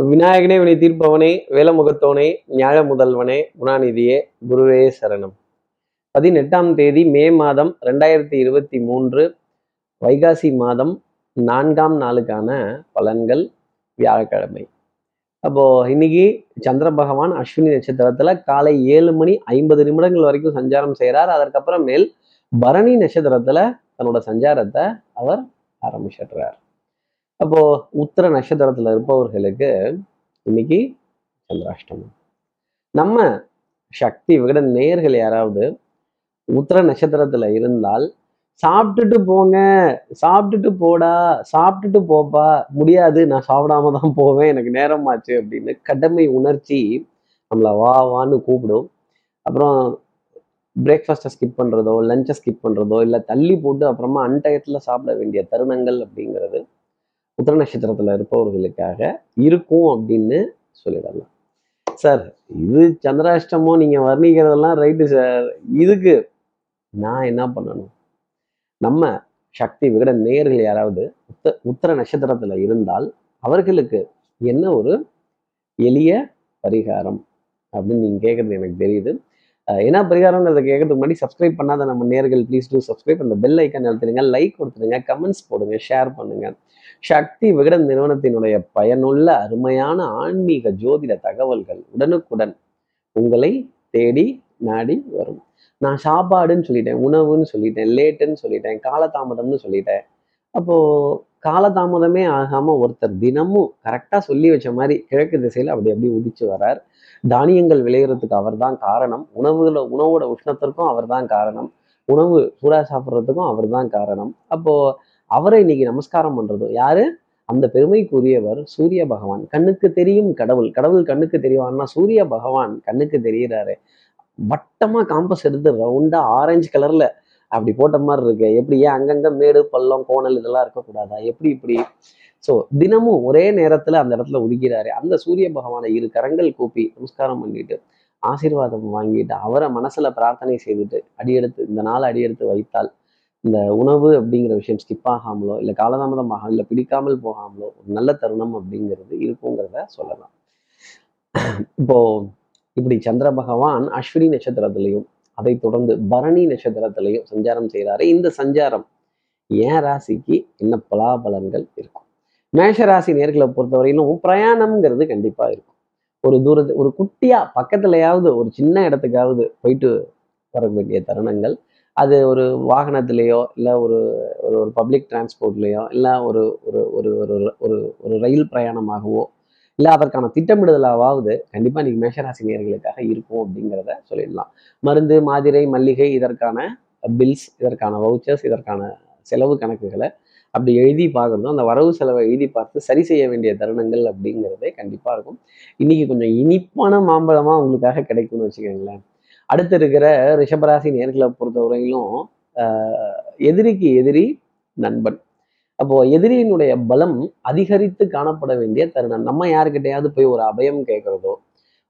விநாயகனே வினை தீர்ப்பவனே வேலமுகத்தோனே ஞாழ முதல்வனே குணாநிதியே குருவே சரணம். பதினெட்டாம் தேதி மே மாதம் ரெண்டாயிரத்தி இருபத்தி மூன்று வைகாசி மாதம் நான்காம் நாளுக்கான பலன்கள் வியாழக்கிழமை. அப்போ இன்னைக்கு சந்திர பகவான் அஸ்வினி நட்சத்திரத்துல காலை ஏழு மணி ஐம்பது நிமிடங்கள் வரைக்கும் சஞ்சாரம் செய்கிறார் அதற்கப்புறம் மேல் பரணி நட்சத்திரத்துல தன்னோட சஞ்சாரத்தை அவர் ஆரம்பிச்சிடுறார். அப்போ உத்தர நட்சத்திரத்துல இருப்பவர்களுக்கு இன்னைக்கு சந்திராஷ்டமம். நம்ம சக்தி விகட நேயர்கள் யாராவது உத்தர நட்சத்திரத்துல இருந்தால் சாப்பிட்டுட்டு போங்க சாப்பிட்டுட்டு போடா சாப்பிட்டுட்டு போப்பா முடியாது நான் சாப்பிடாம தான் போவேன் எனக்கு நேரம் ஆச்சு அப்படின்னு கடமை உணர்ச்சி நம்மளை வா வான்னு கூப்பிடும். அப்புறம் பிரேக்ஃபாஸ்ட்டை ஸ்கிப் பண்ணுறதோ லஞ்சை ஸ்கிப் பண்ணுறதோ இல்லை தள்ளி போட்டு அப்புறமா அன்டயத்தில் சாப்பிட வேண்டிய தருணங்கள் அப்படிங்கிறது உத்திர நட்சத்திரத்தில் இருப்பவர்களுக்காக இருக்கும் அப்படின்னு சொல்லிடலாம். சார் இது சந்திராஷ்டமோ நீங்கள் வர்ணிக்கிறதெல்லாம் ரைட்டு சார் இதுக்கு நான் என்ன பண்ணணும்? நம்ம சக்தி விகட நேயர்கள் யாராவது உத்த உத்தர நட்சத்திரத்தில் இருந்தால் அவர்களுக்கு என்ன ஒரு எளிய பரிகாரம் அப்படின்னு நீங்கள் கேட்குறது எனக்கு தெரியுது. என்ன பரிகாரம்ன்றதை கேட்கறதுக்கு முன்னாடி சப்ஸ்கிரைப் பண்ணாத நம்ம நேர்கள் ப்ளீஸ் டூ சப்ஸ்கிரைப் அந்த பெல் ஐக்கான் அழுத்துடுங்க லைக் கொடுத்துடுங்க கமெண்ட்ஸ் போடுங்க ஷேர் பண்ணுங்கள் சக்தி விகடன் நிறுவனத்தினுடைய பயனுள்ள அருமையான ஆன்மீக ஜோதிட தகவல்கள் உடனுக்குடன் உங்களை தேடி நாடி வரும். நான் சாப்பாடுன்னு சொல்லிட்டேன் உணவுன்னு சொல்லிட்டேன் லேட்டுன்னு சொல்லிட்டேன் காலதாமதம்னு சொல்லிட்டேன். அப்போ காலதாமதமே ஆகாம ஒருத்தர் தினமும் கரெக்டா சொல்லி வச்ச மாதிரி கிழக்கு திசையில அப்படி அப்படி உதிச்சு வரார். தானியங்கள் விளையிறதுக்கு அவர்தான் காரணம். உணவுல உணவோட உஷ்ணத்திற்கும் அவர்தான் காரணம். உணவு சூடா சாப்பிட்றதுக்கும் அவர்தான் காரணம். அப்போ அவரை இன்னைக்கு நமஸ்காரம் பண்றதோ யாரு? அந்த பெருமைக்குரியவர் சூரிய பகவான். கண்ணுக்கு தெரியும் கடவுள். கடவுள் கண்ணுக்கு தெரியவான்னா சூரிய பகவான் கண்ணுக்கு தெரியிறாரு. வட்டமா காம்பஸ் எடுத்து ரவுண்டா ஆரஞ்சு கலர்ல அப்படி போட்ட மாதிரி இருக்கு. எப்படி ஏன் அங்கங்க மேடு பள்ளம் கோணல் இதெல்லாம் இருக்கக்கூடாதா? எப்படி இப்படி? ஸோ தினமும் ஒரே நேரத்துல அந்த இடத்துல உதிக்கிறாரு. அந்த சூரிய பகவானை இரு கரங்கள் கூப்பி நமஸ்காரம் பண்ணிட்டு ஆசீர்வாதம் வாங்கிட்டு அவரை மனசுல பிரார்த்தனை செய்துட்டு அடியெடுத்து இந்த நாள் அடியெடுத்து வைத்தால் இந்த உணவு அப்படிங்கிற விஷயம் ஸ்கிப் ஆகாமலோ இல்லை காலதாமதம் ஆகாமலோ இல்லை பிடிக்காமல் போகாமலோ ஒரு நல்ல தருணம் அப்படிங்கிறது இருக்குங்கிறத சொல்லலாம். இப்போ இப்படி சந்திர பகவான் அஸ்வினி நட்சத்திரத்திலையும் அதை தொடர்ந்து பரணி நட்சத்திரத்திலையும் சஞ்சாரம் செய்கிறாரு இந்த சஞ்சாரம் என் ராசிக்கு என்ன பலாபலன்கள் இருக்கும்? மேஷ ராசி நேர்களை பொறுத்தவரையிலும் பிரயாணம்ங்கிறது கண்டிப்பா இருக்கும். ஒரு தூரத்து ஒரு குட்டியா பக்கத்துலயாவது ஒரு சின்ன இடத்துக்காவது போயிட்டு வர வேண்டிய தருணங்கள். அது ஒரு வாகனத்திலேயோ இல்லை ஒரு ஒரு ஒரு பப்ளிக் டிரான்ஸ்போர்ட்லேயோ இல்லை ஒரு ஒரு ஒரு ஒரு ஒரு ஒரு ரயில் பிரயாணமாகவோ இல்லை அதற்கான திட்டமிடுதலாவது கண்டிப்பாக நீங்கள் மேஷராசி நேர்களுக்காக இருக்கும் அப்படிங்கிறத சொல்லிடலாம். மருந்து மாதிரை மல்லிகை இதற்கான பில்ஸ் இதற்கான வவுச்சர்ஸ் இதற்கான செலவு கணக்குகளை அப்படி எழுதி பார்க்கணும். அந்த வரவு செலவை எழுதி பார்த்து சரி செய்ய வேண்டிய தருணங்கள் அப்படிங்கிறதே கண்டிப்பாக இருக்கும். இன்றைக்கி கொஞ்சம் இனிப்பான மாம்பழமாக உங்களுக்காக கிடைக்கும்னு வச்சுக்கோங்களேன். அடுத்து இருக்கிற ரிஷபராசி நேர்களை பொறுத்தவரையிலும் எதிரிக்கு எதிரி நண்பன். அப்போ எதிரியினுடைய பலம் அதிகரித்து காணப்பட வேண்டிய தருணம். நம்ம யாருக்கிட்டையாவது போய் ஒரு அபயம் கேட்கறதோ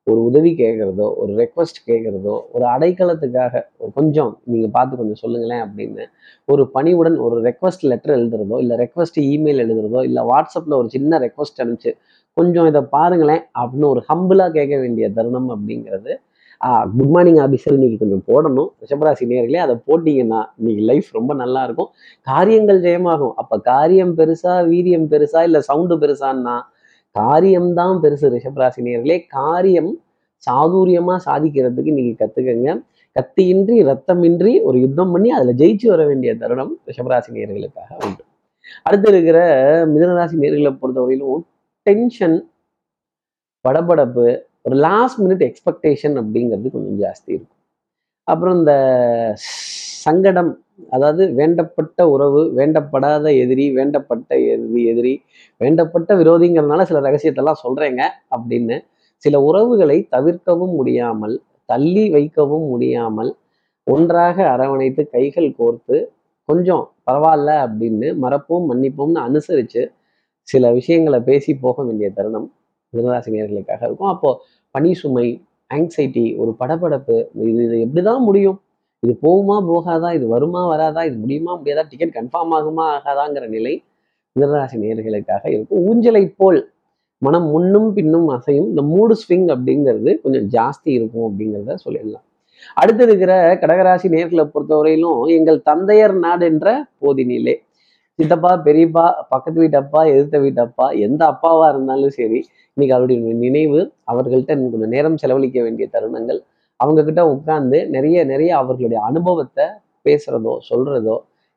ஒரு உதவி கேட்கறதோ ஒரு ரெக்வஸ்ட் கேட்கறதோ ஒரு அடைக்கலத்துக்காக ஒரு கொஞ்சம் நீங்க பார்த்து கொஞ்சம் சொல்லுங்களேன் அப்படின்னு ஒரு பணிவுடன் ஒரு ரெக்வஸ்ட் லெட்டர் எழுதுறதோ இல்லை ரெக்வஸ்ட் இமெயில் எழுதுறதோ இல்லை வாட்ஸ்அப்ல ஒரு சின்ன ரெக்வஸ்ட் அனுப்பிச்சு கொஞ்சம் இதை பாருங்களேன் அப்படின்னு ஒரு ஹம்பிளா கேட்க வேண்டிய தருணம் அப்படிங்கிறது குட் மார்னிங் ஆஃபீஸர் இன்னைக்கு கொஞ்சம் போடணும். ரிஷபராசி நேர்களே அதை போட்டிங்கன்னா இன்னைக்கு லைஃப் ரொம்ப நல்லா இருக்கும். காரியங்கள் ஜெயமாகும். அப்ப காரியம் பெருசா வீரியம் பெருசா இல்ல சவுண்டு பெருசான்னா காரியம்தான் பெருசு ரிஷபராசி நேர்களே. காரியம் சாதுரியமா சாதிக்கிறதுக்கு இன்னைக்கு கத்துக்கங்க. கத்தியின்றி ரத்தமின்றி ஒரு யுத்தம் பண்ணி அதுல ஜெயிச்சு வர வேண்டிய தருணம் ரிஷபராசி நேர்களுக்காக உண்டு. அடுத்து இருக்கிற மிதனராசி நேர்களை பொறுத்தவரையிலும் டென்ஷன் படபடப்பு ஒரு லாஸ்ட் மினிட் எக்ஸ்பெக்டேஷன் அப்படிங்கிறது கொஞ்சம் ஜாஸ்தி இருக்கும். அப்புறம் இந்த சங்கடம் அதாவது வேண்டப்பட்ட உறவு வேண்டப்படாத எதிரி வேண்டப்பட்ட எதிரி எதிரி வேண்டப்பட்ட விரோதிங்கிறதுனால சில ரகசியத்தெல்லாம் சொல்கிறேங்க அப்படின்னு சில உறவுகளை தவிர்க்கவும் முடியாமல் தள்ளி வைக்கவும் முடியாமல் ஒன்றாக அரவணைத்து கைகள் கோர்த்து கொஞ்சம் பரவாயில்ல அப்படின்னு மறப்போம் மன்னிப்போம்னு அனுசரித்து சில விஷயங்களை பேசி போக வேண்டிய தருணம் மிதனராசினியர்களுக்காக இருக்கும். அப்போ பனி சுமை ஆங்ஸைட்டி ஒரு படபடப்பு இது இது எப்படிதான் முடியும்? இது போகுமா போகாதா இது வருமா வராதா இது முடியுமா முடியாதா டிக்கெட் கன்ஃபார்ம் ஆகுமா ஆகாதாங்கிற நிலை மிதனராசி நேர்களுக்காக இருக்கும். ஊஞ்சலை போல் மனம் முன்னும் பின்னும் அசையும் இந்த மூடு ஸ்விங் அப்படிங்கிறது கொஞ்சம் ஜாஸ்தி இருக்கும் அப்படிங்கிறத சொல்லிடலாம். அடுத்து இருக்கிற கடகராசி நேர்களை பொறுத்தவரையிலும் எங்கள் தந்தையர் நாடு என்ற போதினிலே சித்தப்பா பெரியப்பா பக்கத்து வீட்டு அப்பா எதிர்த்த வீட்டு அப்பா எந்த அப்பாவா இருந்தாலும் சரி இன்னைக்கு அவருடைய நினைவு அவர்கள்ட்ட கொஞ்சம் நேரம் செலவழிக்க வேண்டிய தருணங்கள் அவங்க கிட்ட உட்கார்ந்து நிறைய நிறைய அவர்களுடைய அனுபவத்தை பேசுறதோ சொல்றதோ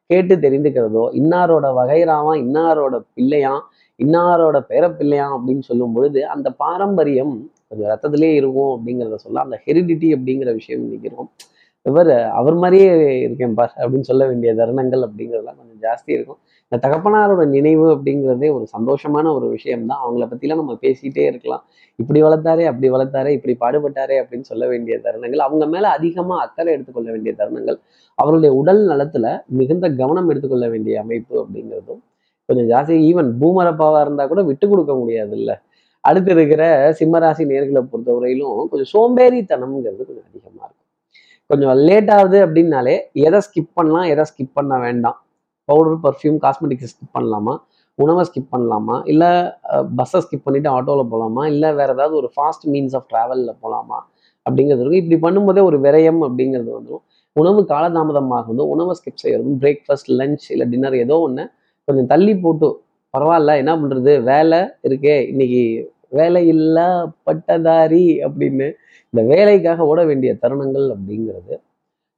கேட்டு தெரிந்துக்கிறதோ இன்னாரோட வகைராவான் இன்னாரோட பிள்ளையான் இன்னாரோட பேரப்பிள்ளையான் அப்படின்னு சொல்லும் பொழுது அந்த பாரம்பரியம் கொஞ்சம் ரத்தத்திலே இருக்கும் அப்படிங்கிறத சொல்ல அந்த ஹெரிடிட்டி அப்படிங்கிற விஷயம் இன்னைக்கு இருக்கும். இவர் அவர் மாதிரியே இருக்கேன் பார் அப்படின்னு சொல்ல வேண்டிய தருணங்கள் அப்படிங்கிறதெல்லாம் கொஞ்சம் ஜாஸ்தி இருக்கும். இந்த தகப்பனாரோட நினைவு அப்படிங்கிறதே ஒரு சந்தோஷமான ஒரு விஷயம் தான் அவங்கள பற்றிலாம் நம்ம பேசிகிட்டே இருக்கலாம். இப்படி வளர்த்தாரே அப்படி வளர்த்தாரே இப்படி பாடுபட்டாரே அப்படின்னு சொல்ல வேண்டிய தருணங்கள் அவங்க மேலே அதிகமாக அக்கறை எடுத்துக்கொள்ள வேண்டிய தருணங்கள் அவருடைய உடல் நலத்துல மிகுந்த கவனம் எடுத்துக்கொள்ள வேண்டிய அமைப்பு அப்படிங்கிறதும் கொஞ்சம் ஜாஸ்தி. ஈவன் பூமரப்பாவா இருந்தா கூட விட்டு கொடுக்க முடியாது இல்ல அடுத்து இருக்கிற சிம்மராசி நேர்களை பொறுத்தவரையிலும் கொஞ்சம் சோம்பேறித்தனம்ங்கிறது கொஞ்சம் அதிகமா இருக்கும். கொஞ்சம் லேட் ஆகுது அப்படின்னாலே எதை ஸ்கிப் பண்ணலாம் எதை ஸ்கிப் பண்ண வேண்டாம். பவுடர் பர்ஃப்யூம் காஸ்மெட்டிக்ஸ் ஸ்கிப் பண்ணலாமா? உணவை ஸ்கிப் பண்ணலாமா? இல்லை பஸ்ஸை ஸ்கிப் பண்ணிட்டு ஆட்டோவில் போகலாமா இல்லை வேறு ஏதாவது ஒரு ஃபாஸ்ட் மீன்ஸ் ஆஃப் ட்ராவலில் போகலாமா அப்படிங்கிறது இருக்கும். இப்படி பண்ணும்போதே ஒரு விரயம் அப்படிங்கிறது வந்துடும் உணவு காலதாமதமாகுதோ உணவை ஸ்கிப் செய்யறதும் பிரேக்ஃபாஸ்ட் லஞ்ச் இல்லை டின்னர் ஏதோ ஒன்று கொஞ்சம் தள்ளி போட்டு பரவாயில்ல என்ன பண்ணுறது வேலை இருக்கே இன்னைக்கு வேலை இல்லா பட்டதாரி அப்படின்னு இந்த வேலைக்காக ஓட வேண்டிய தருணங்கள் அப்படிங்கிறது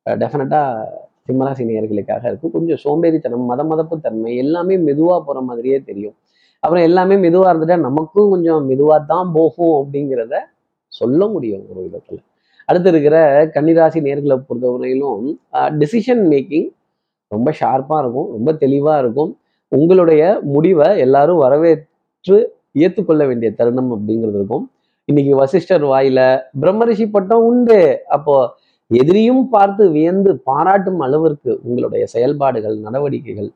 டெஃபினட்டாக சிம்மராசி நேயர்களுக்காக இருக்கும். கொஞ்சம் சோம்பேறித்தனம் மத மதப்பு தன்மை எல்லாமே மெதுவாக போகிற மாதிரியே தெரியும். அப்புறம் எல்லாமே மெதுவாக இருந்துட்டா நமக்கும் கொஞ்சம் மெதுவாக தான் போகும் அப்படிங்கிறத சொல்ல முடியும் ஒரு விதத்தில். அடுத்து இருக்கிற கன்னிராசி நேர்களை பொறுத்தவரையிலும் டிசிஷன் மேக்கிங் ரொம்ப ஷார்ப்பாக இருக்கும் ரொம்ப தெளிவாக இருக்கும். உங்களுடைய முடிவை எல்லாரும் வரவேற்று ஏற்றுக்கொள்ள வேண்டிய தருணம் அப்படிங்கிறது இருக்கும். இன்னைக்கு வசிஷ்டர் வாயில பிரம்மரிஷி பட்டம் உண்டு. அப்போ எதிரியும் பார்த்து வியந்து பாராட்டும் அளவிற்கு உங்களுடைய செயல்பாடுகள் நடவடிக்கைகள்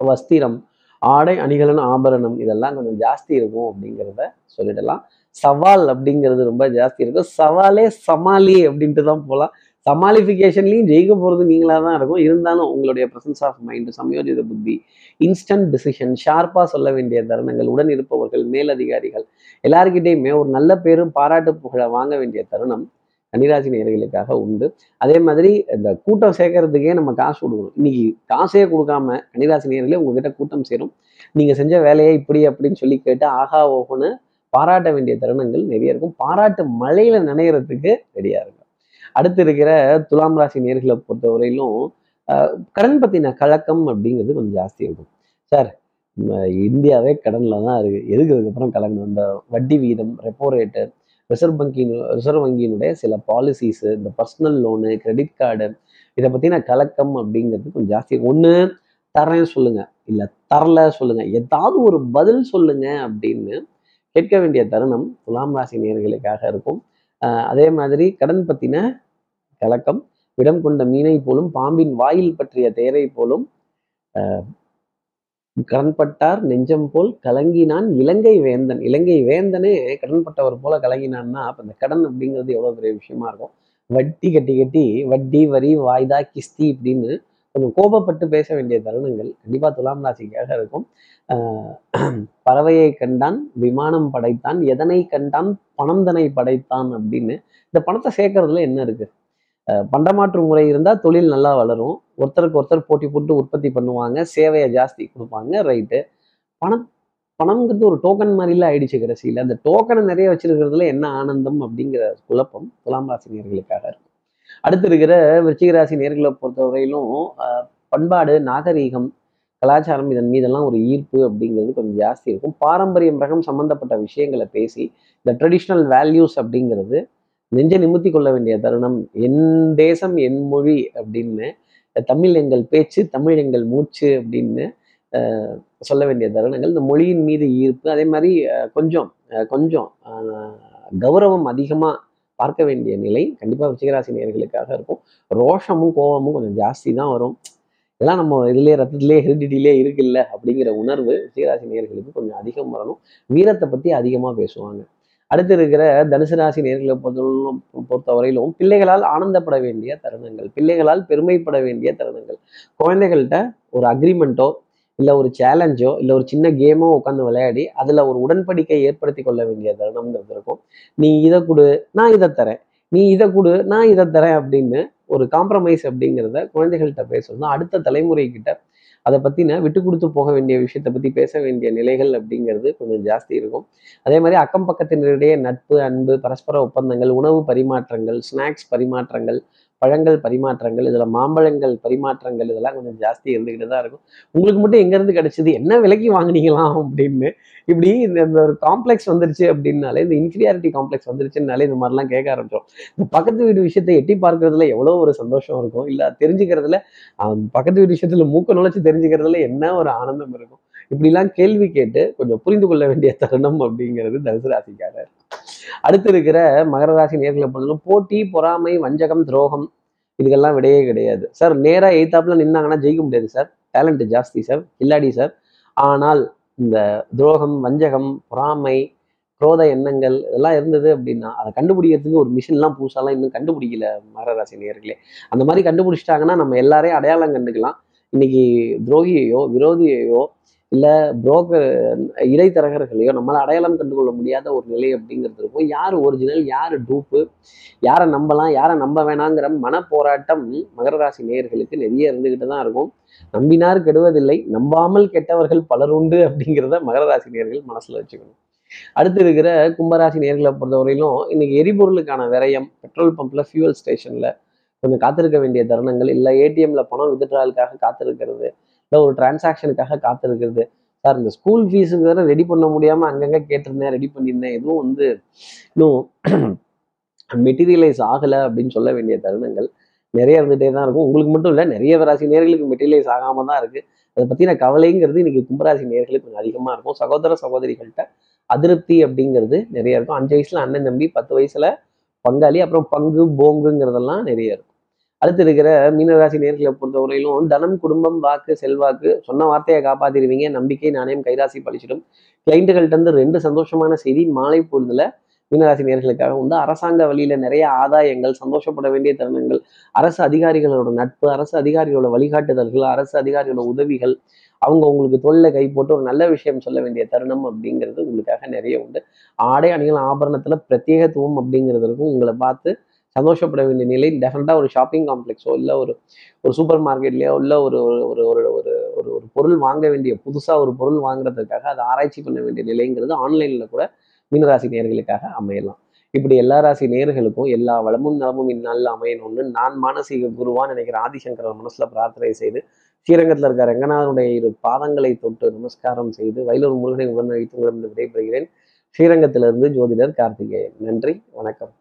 வஸ்திரம் ஆடை அணிகலன் ஆபரணம் இதெல்லாம் கொஞ்சம் ஜாஸ்தி இருக்கும் அப்படிங்கிறத சொல்லிடலாம். சவால் அப்படிங்கிறது ரொம்ப ஜாஸ்தி இருக்கும். சவாலே சமாளி அப்படின்ட்டு தான் போகலாம். சமாளிஃபிகேஷன்லையும் ஜெயிக்க போகிறது நீங்களாக தான் இருக்கும். இருந்தாலும் உங்களுடைய ப்ரெசன்ஸ் ஆஃப் மைண்ட் சமயோஜித புத்தி இன்ஸ்டன்ட் டிசிஷன் ஷார்ப்பாக சொல்ல வேண்டிய தருணங்கள் உடன் இருப்பவர்கள் மேலதிகாரிகள் எல்லாருக்கிட்டேயுமே ஒரு நல்ல பேரும் பாராட்டு புகழை வாங்க வேண்டிய தருணம். கன்னிராசி நேர்களுக்காக உண்டு. அதே மாதிரி இந்த கூட்டம் சேர்க்கறதுக்கே நம்ம காசு கொடுக்கணும். இன்னைக்கு காசே கொடுக்காம கன்னிராசி நேர்களே உங்ககிட்ட கூட்டம் சேரும். நீங்க செஞ்ச வேலையை இப்படி அப்படின்னு சொல்லி கேட்டு ஆகா ஓகோன்னு பாராட்ட வேண்டிய தருணங்கள் நிறைய இருக்கும். பாராட்டு மழையில நினைகிறதுக்கு ரெடியா இருக்கும் அடுத்து இருக்கிற துலாம் ராசி நேர்களை பொறுத்தவரையிலும் கடன் பத்தின கலக்கம் அப்படிங்கிறது கொஞ்சம் ஜாஸ்தி இருக்கும். சார் இந்தியாவே கடன்ல தான் இருக்கு. எதுக்கு அதுக்கப்புறம் கலங்கணும் இந்த வட்டி வீதம் ரெப்போ ரேட்டு ரிசர்வ் வங்கியின் ரிசர்வ் வங்கியினுடைய சில பாலிசிஸு இந்த பர்சனல் லோனு கிரெடிட் கார்டு இதை பற்றின கலக்கம் அப்படிங்கிறது கொஞ்சம் ஜாஸ்தி ஒன்று தரேன் சொல்லுங்கள் இல்லை தரல சொல்லுங்கள் ஏதாவது ஒரு பதில் சொல்லுங்கள் அப்படின்னு கேட்க வேண்டிய தருணம் துலாம் ராசி நேர்களுக்காக இருக்கும். அதே மாதிரி கடன் பற்றின கலக்கம் விடம் கொண்ட மீனை போலும் பாம்பின் வாயில் பற்றிய தேரை போலும் கடன்பட்டார் நெஞ்சம் போல் கலங்கினான் இலங்கை வேந்தன். இலங்கை வேந்தனே கடன்பட்டவர் போல கலங்கினான்னா அப்போ இந்த கடன் அப்படிங்கிறது எவ்வளோ பெரிய விஷயமா இருக்கும்? வட்டி கட்டி கட்டி வட்டி வரி வாய்தா கிஸ்தி இப்படின்னு கொஞ்சம் கோபப்பட்டு பேச வேண்டிய தருணங்கள் கண்டிப்பாக துலாம் ராசிக்காக இருக்கும். பறவையை கண்டான் விமானம் படைத்தான் எதனை கண்டான் பணம் தனை படைத்தான் அப்படின்னு. இந்த பணத்தை சேர்க்கறதுல என்ன இருக்கு? பண்டமாற்று முறை இருந்தால் தொழில் நல்லா வளரும். ஒருத்தருக்கு ஒருத்தர் போட்டி போட்டு உற்பத்தி பண்ணுவாங்க. சேவையை ஜாஸ்தி கொடுப்பாங்க. ரைட்டு பணம் பணம்ங்கிறது ஒரு டோக்கன் மாதிரிலாம் ஆயிடுச்சு கடைசியில். அந்த டோக்கனை நிறைய வச்சிருக்கிறதுல என்ன ஆனந்தம் அப்படிங்கிற குழப்பம் துலாம் ராசி நேர்களுக்காக இருக்கும். அடுத்து இருக்கிற விருச்சிக ராசி நேர்களை பொறுத்தவரையிலும் பண்பாடு நாகரீகம் கலாச்சாரம் இதன் மீதெல்லாம் ஒரு ஈர்ப்பு அப்படிங்கிறது கொஞ்சம் ஜாஸ்தி இருக்கும். பாரம்பரியம் ரகம் சம்மந்தப்பட்ட விஷயங்களை பேசி இந்த ட்ரெடிஷ்னல் வேல்யூஸ் அப்படிங்கிறது நெஞ்சை நிமித்தி கொள்ள வேண்டிய தருணம் என் தேசம் என் மொழி அப்படின்னு தமிழ் எங்கள் பேச்சு தமிழ் எங்கள் மூச்சு அப்படின்னு சொல்ல வேண்டிய தருணங்கள். இந்த மொழியின் மீது ஈர்ப்பு அதே மாதிரி கொஞ்சம் கொஞ்சம் கௌரவம் அதிகமாக பார்க்க வேண்டிய நிலை கண்டிப்பாக ரிச்சிகராசி நேர்களுக்காக இருக்கும். ரோஷமும் கோபமும் கொஞ்சம் ஜாஸ்தி தான் வரும். இதெல்லாம் நம்ம இதுலேயே ரத்தத்திலே ஹெரிடிட்டிலே இருக்குல்ல அப்படிங்கிற உணர்வு ரிச்சிகராசி நேர்களுக்கு கொஞ்சம் அதிகம் வரணும். வீரத்தை பற்றி அதிகமாக பேசுவாங்க. அடுத்து இருக்கிற தனுசு ராசி நேர்களை பொறுத்தவரையிலும் பொறுத்தவரையிலும் பிள்ளைகளால் ஆனந்தப்பட வேண்டிய தருணங்கள் பிள்ளைகளால் பெருமைப்பட வேண்டிய தருணங்கள். குழந்தைகள்கிட்ட ஒரு அக்ரிமெண்ட்டோ இல்லை ஒரு சேலஞ்சோ இல்லை ஒரு சின்ன கேமோ உட்காந்து விளையாடி அதில் ஒரு உடன்படிக்கை ஏற்படுத்தி கொள்ள வேண்டிய தருணம்ங்கிறது இருக்கும். நீ இதை கொடு நான் இதை தரேன். நீ இதை கொடு நான் இதை தரேன் அப்படின்னு ஒரு காம்ப்ரமைஸ் அப்படிங்கிறத குழந்தைகள்கிட்ட பேசணும். அடுத்த தலைமுறைக்கிட்ட அதை பற்றின விட்டு கொடுத்து போக வேண்டிய விஷயத்தை பற்றி பேச வேண்டிய நிலைகள் அப்படிங்கிறது கொஞ்சம் ஜாஸ்தி இருக்கும். அதே மாதிரி அக்கம் பக்கத்தினரிடையே நட்பு அன்பு பரஸ்பர ஒப்பந்தங்கள் உணவு பரிமாற்றங்கள் ஸ்நாக்ஸ் பரிமாற்றங்கள் பழங்கள் பரிமாற்றங்கள் இதில் மாம்பழங்கள் பரிமாற்றங்கள் இதெல்லாம் கொஞ்சம் ஜாஸ்தி இருந்துக்கிட்டு தான் இருக்கும். உங்களுக்கு மட்டும் எங்கேருந்து கிடைச்சிது? என்ன விலைக்கு வாங்கினீங்களாம் அப்படின்னு இப்படி இந்த இந்த ஒரு காம்ப்ளெக்ஸ் வந்துருச்சு அப்படின்னாலே இந்த இன்ஃபீரியாரிட்டி காம்ப்ளெக்ஸ் வந்துருச்சுனாலே இந்த மாதிரிலாம் கேட்க ஆரம்பிச்சோம் இந்த பக்கத்து வீடு விஷயத்தை எட்டி பார்க்கறதுல எவ்வளோ ஒரு சந்தோஷம் இருக்கும். இல்லை தெரிஞ்சுக்கிறதுல பக்கத்து வீடு விஷயத்தில் மூக்க நுழைச்சு தெரிஞ்சுக்கிறதுல என்ன ஒரு ஆனந்தம் இருக்கும்? இப்படிலாம் கேள்வி கேட்டு கொஞ்சம் புரிந்து கொள்ள வேண்டிய தருணம் அப்படிங்கிறது தனுசு ராசிக்காக அடுத்து இருக்கிற மகர ராசி நேர்களை பொறுத்தவரை போட்டி பொறாமை வஞ்சகம் துரோகம் இதுக்கெல்லாம் விடையே கிடையாது. சார் நேராக எய்த்தாப்பில் நின்னாங்கன்னா ஜெயிக்க முடியாது சார் டேலண்ட் ஜாஸ்தி சார் இல்லாடி சார் ஆனால் இந்த துரோகம் வஞ்சகம் பொறாமை குரோத எண்ணங்கள் இதெல்லாம் இருந்தது அப்படின்னா அதை கண்டுபிடிக்கிறதுக்கு ஒரு மிஷின்லாம் புதுசாலாம் இன்னும் கண்டுபிடிக்கல மகர ராசி நேர்களே. அந்த மாதிரி கண்டுபிடிச்சிட்டாங்கன்னா நம்ம எல்லாரையும் அடையாளம் கண்டுக்கலாம். இன்னைக்கு துரோகியையோ விரோதியையோ இல்லை புரோக்கர் இடைத்தரகர்களையோ நம்மளால் அடையாளம் கண்டுகொள்ள முடியாத ஒரு நிலை அப்படிங்கிறது இருக்கும். யார் ஒரிஜினல் யார் டூப்பு யாரை நம்பலாம் யாரை நம்ப வேணாங்கிற மன போராட்டம் மகர ராசி நேயர்களுக்கு நிறைய இருந்துக்கிட்டு தான் இருக்கும். நம்பினார் கெடுவதில்லை நம்பாமல் கெட்டவர்கள் பலர் உண்டு அப்படிங்கிறத மகர ராசி நேயர்கள் மனசில் வச்சுக்கணும். அடுத்து இருக்கிற கும்பராசி நேர்களை பொறுத்தவரையிலும் இன்னைக்கு எரிபொருளுக்கான விரயம் பெட்ரோல் பம்பில் ஃபியூவல் ஸ்டேஷனில் கொஞ்சம் காத்திருக்க வேண்டிய தருணங்கள் இல்லை ஏடிஎம்ல பணம் வித்ட்ராலுக்காக காத்திருக்கிறது இல்லை ஒரு டிரான்சாக்ஷனுக்காக காத்திருக்கிறது. சார் இந்த ஸ்கூல் ஃபீஸுக்கு ரெடி பண்ண முடியாமல் அங்கங்கே கேட்டிருந்தேன் ரெடி பண்ணியிருந்தேன். எதுவும் வந்து இன்னும் மெட்டீரியலைஸ் ஆகலை அப்படின்னு சொல்ல வேண்டிய தருணங்கள் நிறைய இருந்துகிட்டே தான் இருக்கும். உங்களுக்கு மட்டும் இல்லை நிறைய ராசி நேர்களுக்கு மெட்டீரியலைஸ் ஆகாமல் தான் இருக்குது அதை பற்றின கவலைங்கிறது இன்றைக்கி கும்பராசி நேர்களுக்கு கொஞ்சம் அதிகமாக இருக்கும். சகோதர சகோதரிகள்கிட்ட அதிருப்தி அப்படிங்கிறது நிறைய இருக்கும். அஞ்சு வயசில் அண்ணன் தம்பி பத்து வயசில் பங்காளி அப்புறம் பங்கு போங்குங்கிறதெல்லாம் நிறைய இருக்கும். அடுத்து இருக்கிற மீனராசி நேர்களை பொறுத்தவரையிலும் தனம் குடும்பம் வாக்கு செல்வாக்கு சொன்ன வார்த்தையை காப்பாத்திடுவீங்க. நம்பிக்கை நாணயம் கைராசி பழிச்சிடும். கிளைண்ட்டுகள்கிட்ட இருந்து ரெண்டு சந்தோஷமான செய்தி மாலை பொழுதுல மீனராசி நேர்களுக்காக உண்டு. அரசாங்க வழியில நிறைய ஆதாயங்கள் சந்தோஷப்பட வேண்டிய தருணங்கள் அரசு அதிகாரிகளோட நட்பு அரசு அதிகாரிகளோட வழிகாட்டுதல்கள் அரசு அதிகாரிகளோட உதவிகள் அவங்க உங்களுக்கு தொழில கை போட்டு ஒரு நல்ல விஷயம் சொல்ல வேண்டிய தருணம் அப்படிங்கிறது உங்களுக்காக நிறைய உண்டு. ஆடை அணிகள் ஆபரணத்துல பிரத்யேகத்துவம் அப்படிங்கிறதுக்கும் உங்களை பார்த்து சந்தோஷப்பட வேண்டிய நிலை டெஃபினட்டாக ஒரு ஷாப்பிங் காம்ப்ளெக்ஸோ இல்லை ஒரு ஒரு சூப்பர் மார்க்கெட்லேயோ இல்லை ஒரு ஒரு ஒரு ஒரு ஒரு ஒரு ஒரு பொருள் வாங்க வேண்டிய புதுசாக ஒரு பொருள் வாங்குறதுக்காக அதை ஆராய்ச்சி பண்ண வேண்டிய நிலைங்கிறது ஆன்லைனில் கூட மீனராசி நேர்களுக்காக அமையலாம். இப்படி எல்லா ராசி நேர்களுக்கும் எல்லா வளமும் நலமும் இந்நாளில் அமையணும்னு நான் மானசீக குருவான் நினைக்கிற ஆதிசங்கர மனசில் பிரார்த்தனை செய்து ஸ்ரீரங்கத்தில் இருக்க ரங்கநாதனுடைய இரு பாதங்களை தொட்டு நமஸ்காரம் செய்து வயலூர் முருகனை உடனழைத்து உங்களிடம் விடைபெறுகிறேன். ஸ்ரீரங்கத்திலிருந்து ஜோதிடர் கார்த்திகேயன். நன்றி வணக்கம்.